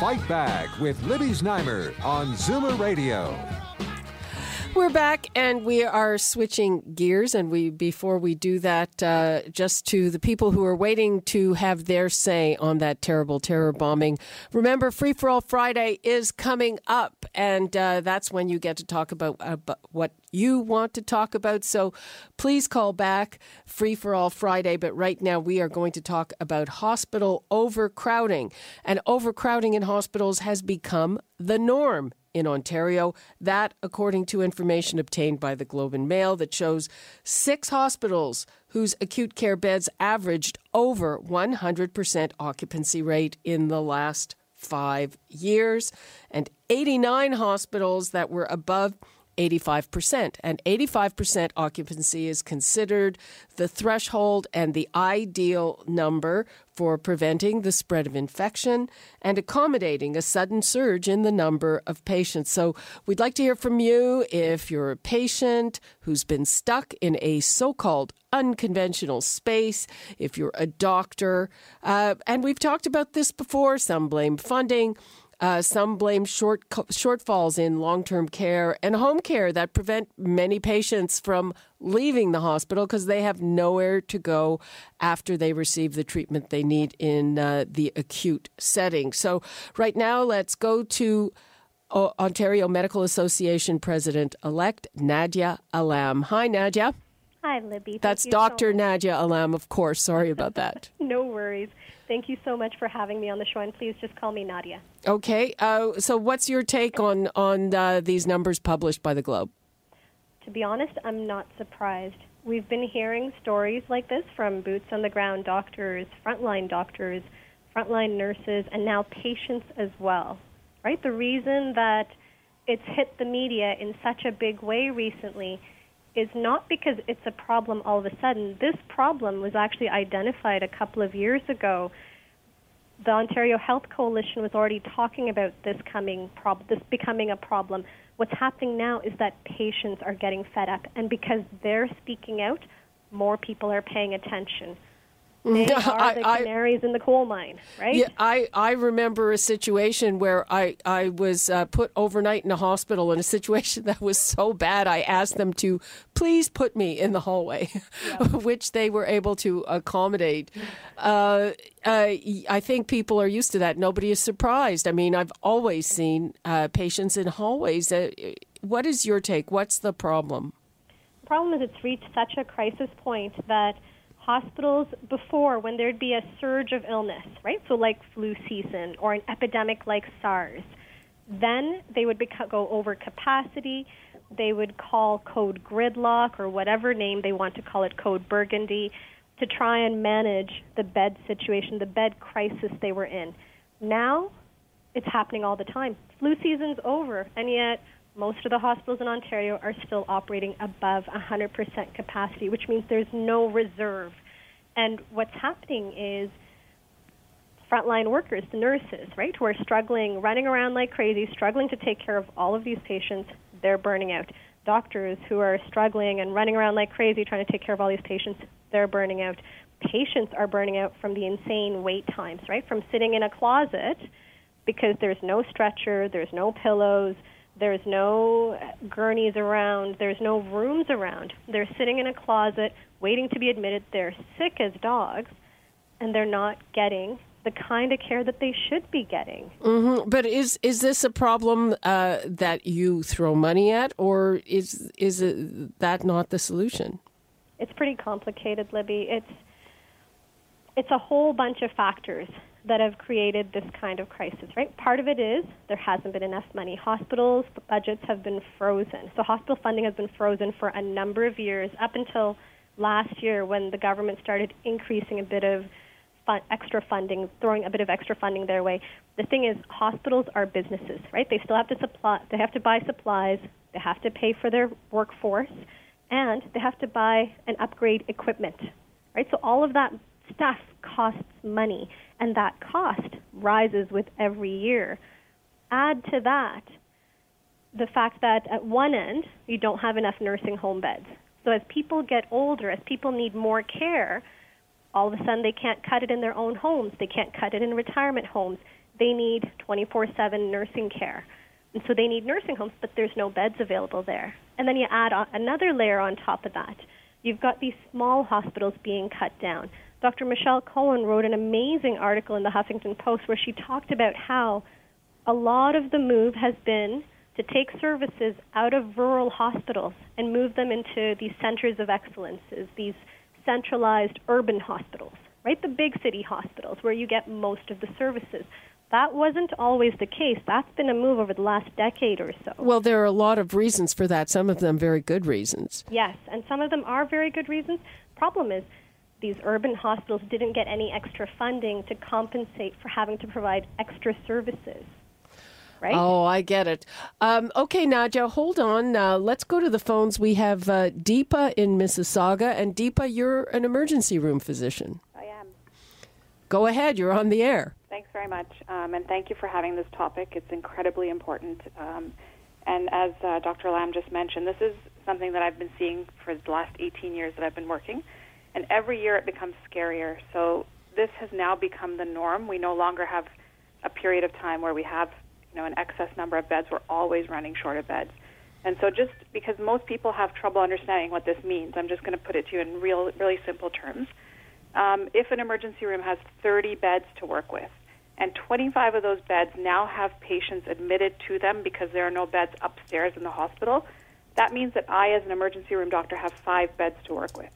Fight Back with Libby Znaimer on Zoomer Radio. We're back and we are switching gears. And we, before we do that, uh, just to the people who are waiting to have their say on that terrible terror bombing, remember Free for All Friday is coming up, and uh, that's when you get to talk about, about what you want to talk about. So please call back Free for All Friday. But right now, we are going to talk about hospital overcrowding. And overcrowding in hospitals has become the norm in Ontario. That, according to information obtained by the Globe and Mail, that shows six hospitals whose acute care beds averaged over 100% occupancy rate in the last five years, and 89 hospitals that were above 85%. And 85% occupancy is considered the threshold and the ideal number for preventing the spread of infection and accommodating a sudden surge in the number of patients. So we'd like to hear from you if you're a patient who's been stuck in a so called unconventional space, if you're a doctor. Uh, and we've talked about this before. Some blame funding. Uh, some blame short shortfalls in long term care and home care that prevent many patients from leaving the hospital because they have nowhere to go after they receive the treatment they need in uh, the acute setting. So, right now, let's go to Ontario Medical Association President elect Nadia Alam. Hi, Nadia. Hi, Libby. That's Dr. So Nadia Alam, of course. Sorry about that. no worries. Thank you so much for having me on the show, and please just call me Nadia. Okay. Uh, so, what's your take on on uh, these numbers published by the Globe? To be honest, I'm not surprised. We've been hearing stories like this from boots on the ground doctors, frontline doctors, frontline nurses, and now patients as well. Right? The reason that it's hit the media in such a big way recently is not because it's a problem all of a sudden. This problem was actually identified a couple of years ago. The Ontario Health Coalition was already talking about this coming prob- this becoming a problem. What's happening now is that patients are getting fed up, and because they're speaking out, more people are paying attention. They are the canaries I, in the coal mine, right? Yeah, I, I remember a situation where I, I was uh, put overnight in a hospital in a situation that was so bad, I asked them to please put me in the hallway, which they were able to accommodate. Uh, uh, I think people are used to that. Nobody is surprised. I mean, I've always seen uh, patients in hallways. Uh, what is your take? What's the problem? The problem is it's reached such a crisis point that – hospitals before when there'd be a surge of illness, right? So like flu season or an epidemic like SARS. Then they would beca- go over capacity. They would call code gridlock or whatever name they want to call it, code burgundy, to try and manage the bed situation, the bed crisis they were in. Now it's happening all the time. Flu season's over, and yet most of the hospitals in Ontario are still operating above 100% capacity, which means there's no reserve. And what's happening is frontline workers, the nurses, right, who are struggling, running around like crazy, struggling to take care of all of these patients, they're burning out. Doctors who are struggling and running around like crazy trying to take care of all these patients, they're burning out. Patients are burning out from the insane wait times, right? From sitting in a closet because there's no stretcher, there's no pillows, there's no gurneys around. There's no rooms around. They're sitting in a closet waiting to be admitted. They're sick as dogs, and they're not getting the kind of care that they should be getting. Mm-hmm. But is is this a problem uh, that you throw money at, or is is it, that not the solution? It's pretty complicated, Libby. It's it's a whole bunch of factors that have created this kind of crisis, right? Part of it is there hasn't been enough money. Hospitals' budgets have been frozen. So hospital funding has been frozen for a number of years, up until last year when the government started increasing a bit of fun- extra funding, throwing a bit of extra funding their way. The thing is, hospitals are businesses, right? They still have to supply, they have to buy supplies, they have to pay for their workforce, and they have to buy and upgrade equipment, right? So all of that stuff costs money, and that cost rises with every year. Add to that the fact that at one end, you don't have enough nursing home beds. So as people get older, as people need more care, all of a sudden they can't cut it in their own homes. They can't cut it in retirement homes. They need 24 7 nursing care. And so they need nursing homes, but there's no beds available there. And then you add another layer on top of that. You've got these small hospitals being cut down. Dr. Michelle Cohen wrote an amazing article in the Huffington Post where she talked about how a lot of the move has been to take services out of rural hospitals and move them into these centers of excellence, these centralized urban hospitals, right? The big city hospitals where you get most of the services. That wasn't always the case. That's been a move over the last decade or so. Well, there are a lot of reasons for that, some of them very good reasons. Yes, and some of them are very good reasons. Problem is, these urban hospitals didn't get any extra funding to compensate for having to provide extra services. Right? Oh, I get it. Um, okay, Nadia, hold on. Uh, let's go to the phones. We have uh, Deepa in Mississauga. And Deepa, you're an emergency room physician. I am. Go ahead. You're on the air. Thanks very much. Um, and thank you for having this topic. It's incredibly important. Um, and as uh, Dr. Alam just mentioned, this is something that I've been seeing for the last 18 years that I've been working. And every year it becomes scarier. So this has now become the norm. We no longer have a period of time where we have you know an excess number of beds. We're always running short of beds. And so just because most people have trouble understanding what this means, I'm just going to put it to you in real, really simple terms. Um, if an emergency room has 30 beds to work with, and 25 of those beds now have patients admitted to them because there are no beds upstairs in the hospital, that means that I, as an emergency room doctor, have five beds to work with.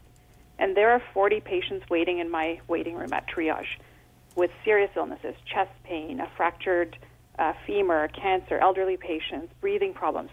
And there are 40 patients waiting in my waiting room at triage with serious illnesses, chest pain, a fractured uh, femur, cancer, elderly patients, breathing problems.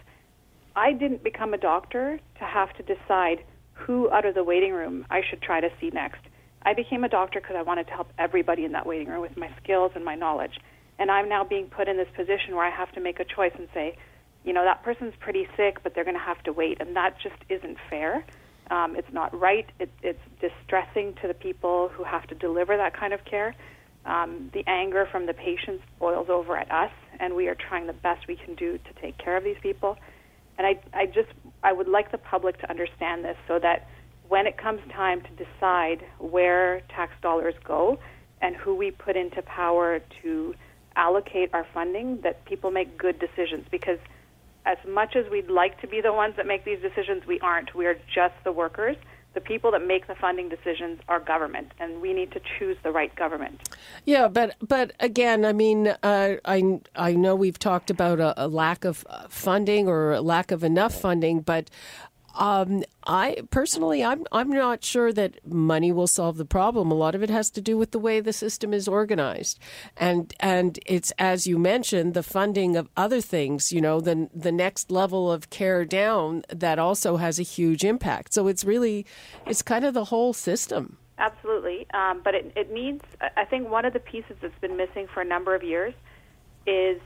I didn't become a doctor to have to decide who out of the waiting room I should try to see next. I became a doctor because I wanted to help everybody in that waiting room with my skills and my knowledge. And I'm now being put in this position where I have to make a choice and say, you know, that person's pretty sick, but they're going to have to wait. And that just isn't fair. Um, it's not right. It, it's distressing to the people who have to deliver that kind of care. Um, the anger from the patients boils over at us, and we are trying the best we can do to take care of these people. And I, I just, I would like the public to understand this so that when it comes time to decide where tax dollars go and who we put into power to allocate our funding, that people make good decisions. Because as much as we'd like to be the ones that make these decisions, we aren't. We are just the workers. The people that make the funding decisions are government, and we need to choose the right government. Yeah, but but again, I mean, uh, I I know we've talked about a, a lack of uh, funding or lack of enough funding, but um, I personally, I'm I'm not sure that money will solve the problem. A lot of it has to do with the way the system is organized, and and it's as you mentioned, the funding of other things. You know, the the next level of care down that also has a huge impact. So it's really, it's kind of the whole system. Absolutely, um, but it it needs. I think one of the pieces that's been missing for a number of years is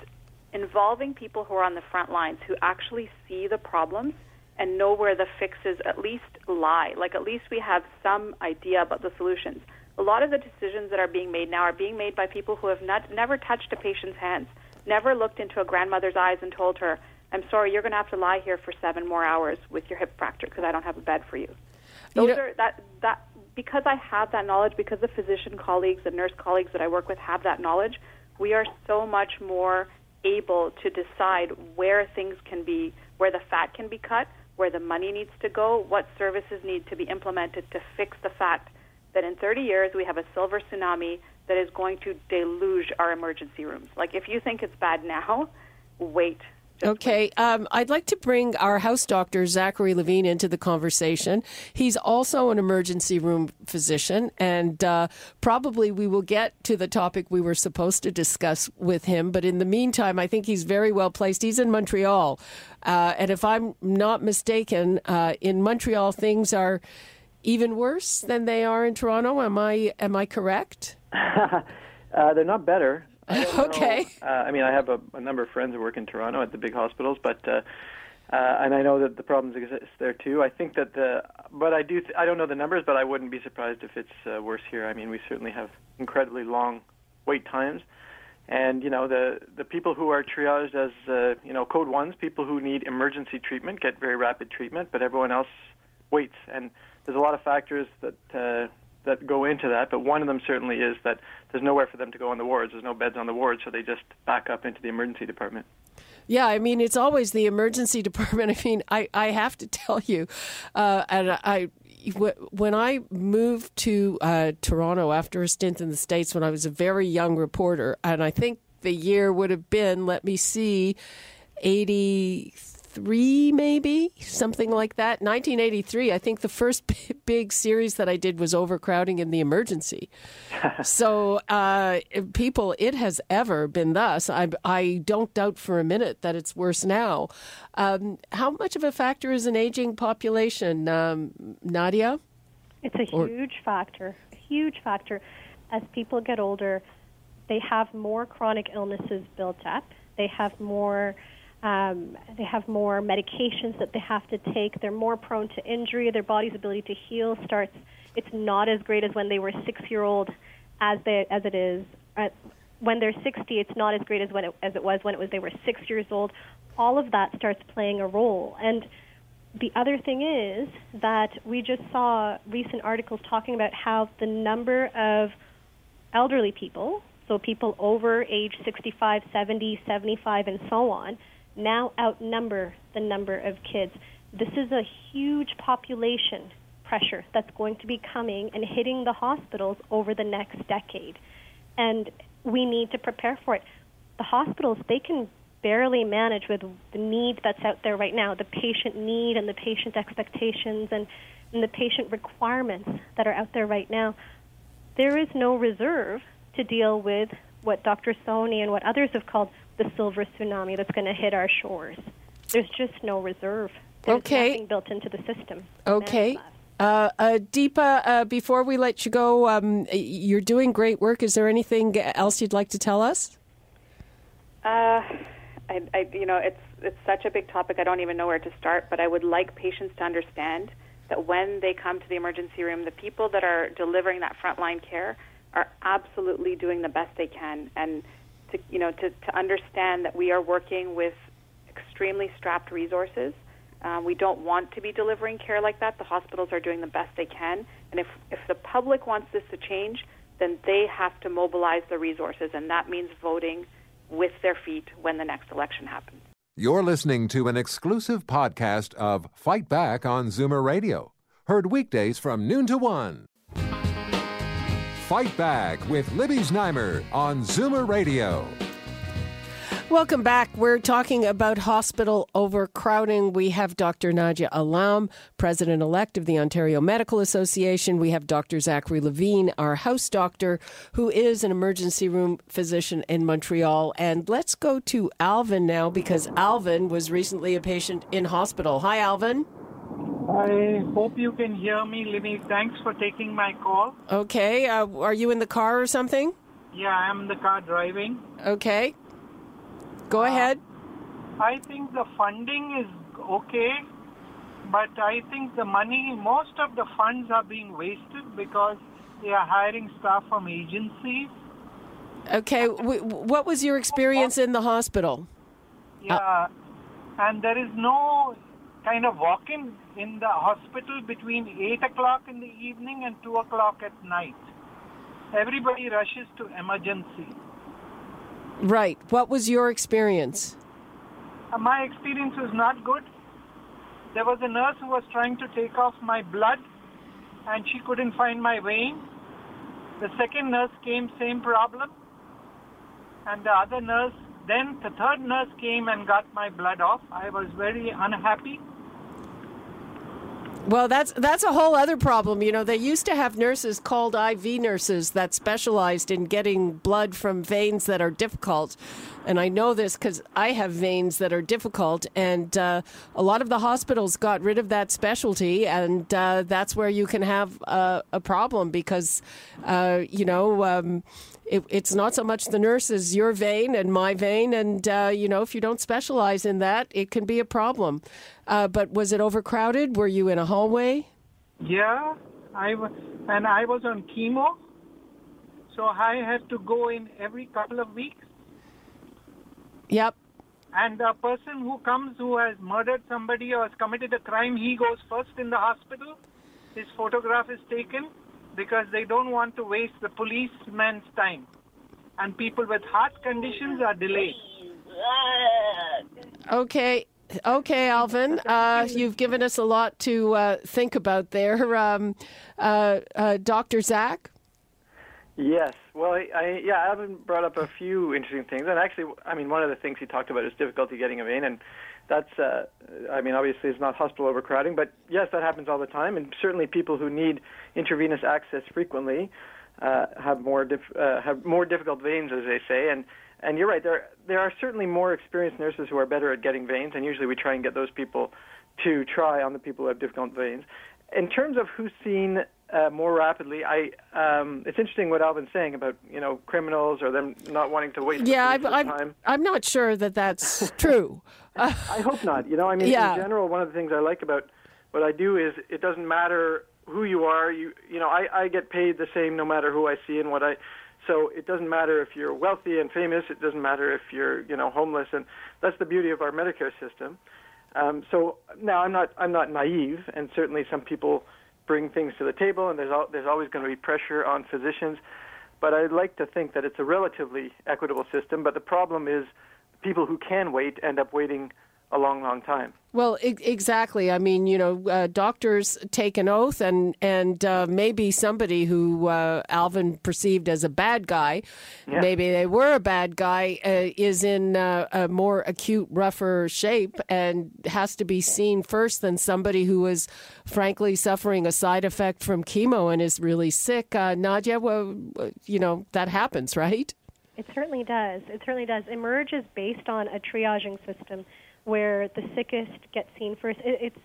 involving people who are on the front lines who actually see the problems and know where the fixes at least lie. Like at least we have some idea about the solutions. A lot of the decisions that are being made now are being made by people who have not, never touched a patient's hands, never looked into a grandmother's eyes and told her, "I'm sorry, you're going to have to lie here for seven more hours with your hip fracture because I don't have a bed for you." Those you are that that because I have that knowledge, because the physician colleagues and nurse colleagues that I work with have that knowledge, we are so much more able to decide where things can be, where the fat can be cut, where the money needs to go, what services need to be implemented to fix the fact that in 30 years we have a silver tsunami that is going to deluge our emergency rooms. Like, if you think it's bad now, wait okay, um, I'd like to bring our house doctor, Zachary Levine, into the conversation. He's also an emergency room physician, and uh, probably we will get to the topic we were supposed to discuss with him. But in the meantime, I think he's very well placed. He's in Montreal. Uh, and if I'm not mistaken, uh, in Montreal, things are even worse than they are in Toronto. Am I, am I correct? Uh, they're not better. okay. Uh, I mean, I have a, a, number of friends who work in Toronto at the big hospitals, but uh, uh, and I know that the problems exist there too. I think that the, but I do, th- I don't know the numbers, but I wouldn't be surprised if it's uh, worse here. I mean, we certainly have incredibly long wait times, and you know the the people who are triaged as uh, you know code ones, people who need emergency treatment get very rapid treatment, but everyone else waits, and there's a lot of factors that. Uh, that go into that, but one of them certainly is that there's nowhere for them to go on the wards. There's no beds on the wards, so they just back up into the emergency department. Yeah, I mean, it's always the emergency department. I mean, I, I have to tell you, uh, and I when I moved to uh, Toronto after a stint in the States when I was a very young reporter, and I think the year would have been, let me see, 83 Three, maybe something like that. 1983, I think the first big series that I did was Overcrowding in the Emergency. so, uh, people, it has ever been thus. I, I, don't doubt for a minute that it's worse now. Um, how much of a factor is an aging population, um, Nadia? It's a huge factor, a huge factor. As people get older, they have more chronic illnesses built up. They have more um, they have more medications that they have to take. They're more prone to injury. Their body's ability to heal starts. It's not as great as when they were six year old, as they as it is. Uh, when they're 60, it's not as great as when it, as it was when it was they were six years old. All of that starts playing a role. And the other thing is that we just saw recent articles talking about how the number of elderly people, so people over age 65, 70, 75, and so on, now outnumber the number of kids. This is a huge population pressure that's going to be coming and hitting the hospitals over the next decade. And we need to prepare for it. The hospitals, they can barely manage with the need that's out there right now, the patient need and the patient expectations and, and the patient requirements that are out there right now. There is no reserve to deal with what Dr. Sony and what others have called the silver tsunami that's going to hit our shores. There's just no reserve. There's okay. nothing built into the system. Okay. Uh, uh, Deepa, uh, before we let you go, um, you're doing great work. Is there anything else you'd like to tell us? Uh, I, I, you know, it's it's such a big topic. I don't even know where to start. But I would like patients to understand that when they come to the emergency room, the people that are delivering that frontline care are absolutely doing the best they can, and to you know to, to understand that we are working with extremely strapped resources. Um, we don't want to be delivering care like that. The hospitals are doing the best they can, and if if the public wants this to change, then they have to mobilize the resources, and that means voting with their feet when the next election happens. You're listening to an exclusive podcast of Fight Back on Zoomer Radio, heard weekdays from noon to one. Fight Back with Libby Znaimer on Zoomer Radio. Welcome back. We're talking about hospital overcrowding. We have Dr. Nadia Alam, President elect of the Ontario Medical Association. We have Dr. Zachary Levine, our house doctor, who is an emergency room physician in Montreal. And let's go to Alvin now because Alvin was recently a patient in hospital. Hi, Alvin. I hope you can hear me, Libby. Thanks for taking my call. Okay. Uh, are you in the car or something? Yeah, I'm in the car driving. Okay. Go uh, ahead. I think the funding is okay, but I think the money, most of the funds are being wasted because they are hiring staff from agencies. Okay. What was your experience in the hospital? Yeah. Uh, and there is no kind of walk in in the hospital between 8 o'clock in the evening and 2 o'clock at night. Everybody rushes to emergency. Right. What was your experience? Uh, my experience was not good. There was a nurse who was trying to take off my blood and she couldn't find my vein. The second nurse came, same problem. And the other nurse, then the third nurse came and got my blood off. I was very unhappy. Well, that's that's a whole other problem. You know, they used to have nurses called IV nurses that specialized in getting blood from veins that are difficult. And I know this because I have veins that are difficult, and uh, a lot of the hospitals got rid of that specialty, and uh, that's where you can have a problem because, uh, you know, um, it, it's not so much the nurse as your vein and my vein, and uh, you know, if you don't specialize in that, it can be a problem. Uh, but was it overcrowded? Were you in a hallway? Yeah, I w- and I was on chemo, so I had to go in every couple of weeks. Yep. And a person who comes who has murdered somebody or has committed a crime, he goes first in the hospital. His photograph is taken because they don't want to waste the policeman's time. And people with heart conditions are delayed. Okay. Okay, Alvin, uh, you've given us a lot to uh, think about there. Um, uh, uh Dr. Zach? Yes. Well, I, I, yeah, Alvin brought up a few interesting things, and actually, I mean, one of the things he talked about is difficulty getting a vein, and that's, uh, I mean, obviously, it's not hospital overcrowding, but yes, that happens all the time, and certainly people who need intravenous access frequently uh, have more dif- uh, have more difficult veins, as they say, and and you're right. There there are certainly more experienced nurses who are better at getting veins, and usually we try and get those people to try on the people who have difficult veins. In terms of who's seen uh, more rapidly, I um, it's interesting what Alvin's saying about you know criminals or them not wanting to wait. Yeah, I'm I'm, I'm not sure that that's true. I hope not. You know, I mean, yeah. in general, one of the things I like about what I do is it doesn't matter who you are. You you know, I I get paid the same no matter who I see and what I so it doesn't matter if you're wealthy and famous. It doesn't matter if you're, you know, homeless, and that's the beauty of our Medicare system. Um, so now I'm not I'm not naive, and certainly some people bring things to the table, and there's al- there's always going to be pressure on physicians. But I'd like to think that it's a relatively equitable system. But the problem is, people who can wait end up waiting a long, long time. Well, I- exactly. I mean, you know, uh, doctors take an oath, and and uh, maybe somebody who uh, Alvin perceived as a bad guy, Yeah. maybe they were a bad guy, uh, is in uh, a more acute, rougher shape, and has to be seen first than somebody who is, frankly, suffering a side effect from chemo and is really sick. Uh, Nadia, well, you know, that happens, right? It certainly does. It certainly does. Emerge is based on a triaging system where the sickest get seen first. It, it's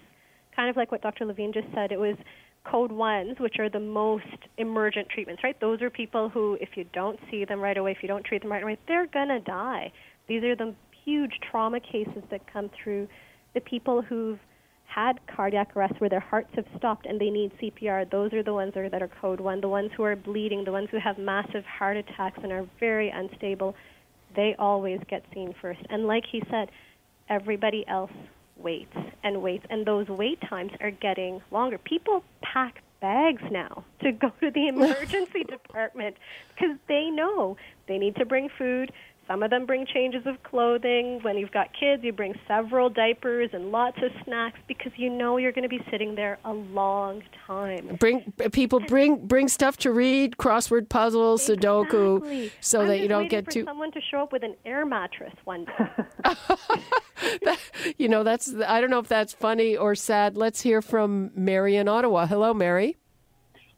kind of like what Dr. Levine just said. It was code ones, which are the most emergent treatments, right? Those are people who, if you don't see them right away, if you don't treat them right away, they're going to die. These are the huge trauma cases that come through. The people who've had cardiac arrest where their hearts have stopped and they need CPR, those are the ones that are, that are code one. The ones who are bleeding, the ones who have massive heart attacks and are very unstable, they always get seen first. And like he said, everybody else waits and waits, and those wait times are getting longer. People pack bags now to go to the emergency department because they know they need to bring food. Some of them bring changes of clothing. When you've got kids, you bring several diapers and lots of snacks because you know you're going to be sitting there a long time. Bring people bring bring stuff to read, crossword puzzles, Sudoku, so I'm that you don't waiting get for too. someone to show up with an air mattress one day. You know, that's I don't know if that's funny or sad. Let's hear from Mary in Ottawa. Hello, Mary.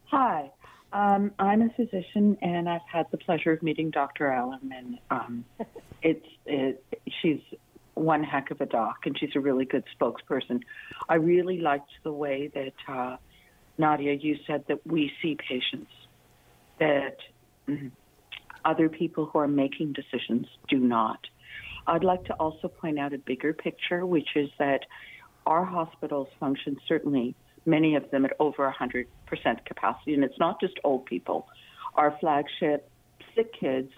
Hi, um, I'm a physician, and I've had the pleasure of meeting Dr. Alam, and um, it's it, she's one heck of a doc, and she's a really good spokesperson. I really liked the way that uh, Nadia, you said that we see patients, that mm, other people who are making decisions do not. I'd like to also point out a bigger picture, which is that our hospitals function certainly many of them at over 100% capacity. And it's not just old people. Our flagship Sick Kids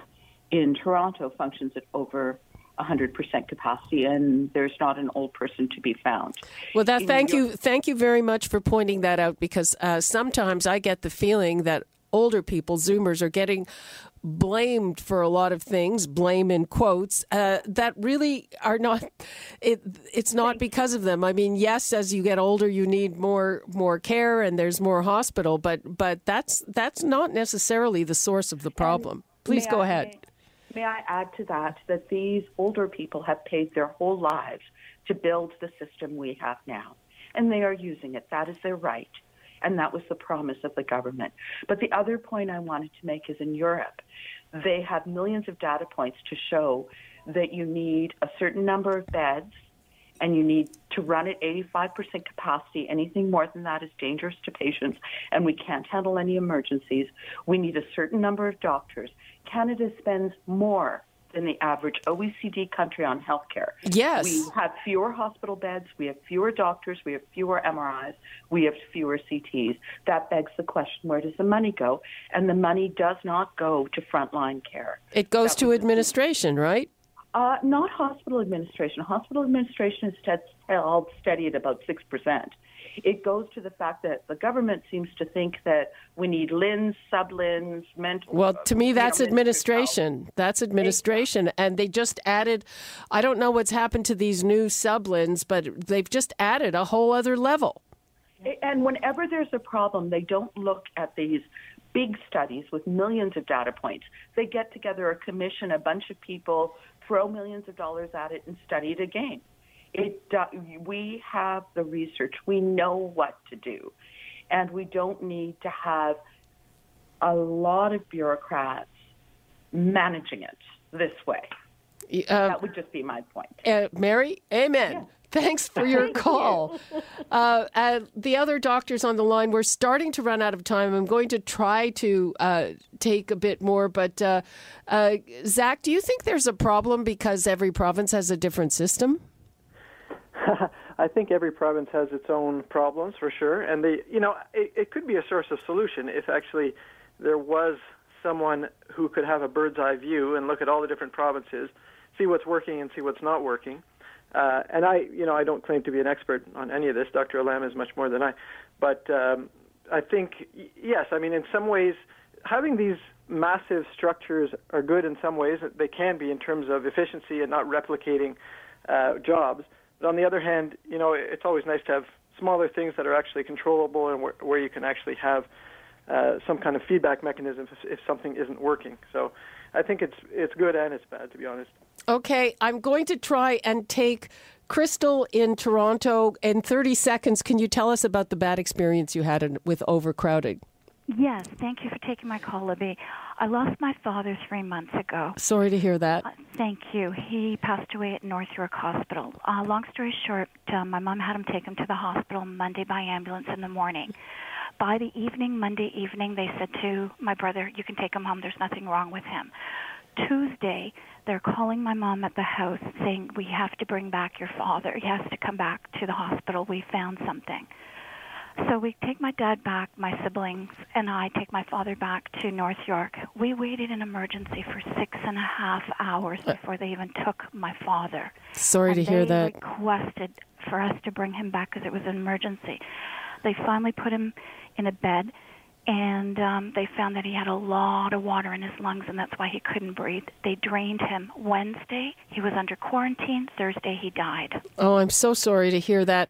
in Toronto functions at over 100% capacity, and there's not an old person to be found. Well, that In thank you, thank you very much for pointing that out because uh, sometimes I get the feeling that older people, Zoomers, are getting blamed for a lot of things, blame in quotes, uh, that really are not. It it's not because of them. I mean, yes, as you get older, you need more more care and there's more hospital, but but that's that's not necessarily the source of the problem. Please go I- ahead. May I add to that that these older people have paid their whole lives to build the system we have now, and they are using it. That is their right. And that was the promise of the government. But the other point I wanted to make is in Europe, they have millions of data points to show that you need a certain number of beds and you need to run at 85% capacity. Anything more than that is dangerous to patients, and we can't handle any emergencies. We need a certain number of doctors. Canada spends more than the average OECD country on healthcare. Yes. We have fewer hospital beds, we have fewer doctors, we have fewer MRIs, we have fewer CTs. That begs the question where does the money go? And the money does not go to frontline care. It goes That to administration, right? Uh, not hospital administration. Hospital administration is held steady at about 6%. It goes to the fact that the government seems to think that we need LHINs, sub-LHINs, mental. Well, to me, you that's know, administration. That's administration. And they just added, I don't know what's happened to these new subLHINs, but they've just added a whole other level. And whenever there's a problem, they don't look at these big studies with millions of data points. They get together a commission, a bunch of people, throw millions of dollars at it, and study it again. It, uh, we have the research. We know what to do. And we don't need to have a lot of bureaucrats managing it this way. Uh, That would just be my point. uh, Mary, amen. Thanks for your call. Uh, uh, the other doctors on the line, we're starting to run out of time. I'm going to try to uh, take a bit more, but uh, uh, Zach, do you think there's a problem because every province has a different system? I think every province has its own problems for sure, and they, you know, it, it could be a source of solution if actually there was someone who could have a bird's eye view and look at all the different provinces, see what's working and see what's not working. Uh, and I, you know, I don't claim to be an expert on any of this. Dr. Alam is much more than I, but um, I think yes. I mean, in some ways, having these massive structures are good. In some ways, they can be in terms of efficiency and not replicating uh, jobs. But on the other hand, you know, it's always nice to have smaller things that are actually controllable and where, where you can actually have uh, some kind of feedback mechanism if, if something isn't working. So I think it's it's good and it's bad, to be honest. Okay, I'm going to try and take Crystal in Toronto in 30 seconds. Can you tell us about the bad experience you had in, with overcrowding? Yes, thank you for taking my call, Libby. I lost my father three months ago. Sorry to hear that. Uh, thank you. He passed away at North York Hospital. Uh, long story short, uh, my mom had him take him to the hospital Monday by ambulance in the morning. By the evening, Monday evening, they said to my brother, You can take him home. There's nothing wrong with him. Tuesday, they're calling my mom at the house saying, We have to bring back your father. He has to come back to the hospital. We found something. So we take my dad back, my siblings, and I take my father back to North York. We waited in emergency for six and a half hours before they even took my father. Sorry and to hear they that. requested for us to bring him back because it was an emergency. They finally put him in a bed, and um, they found that he had a lot of water in his lungs, and that's why he couldn't breathe. They drained him Wednesday. He was under quarantine. Thursday, he died. Oh, I'm so sorry to hear that.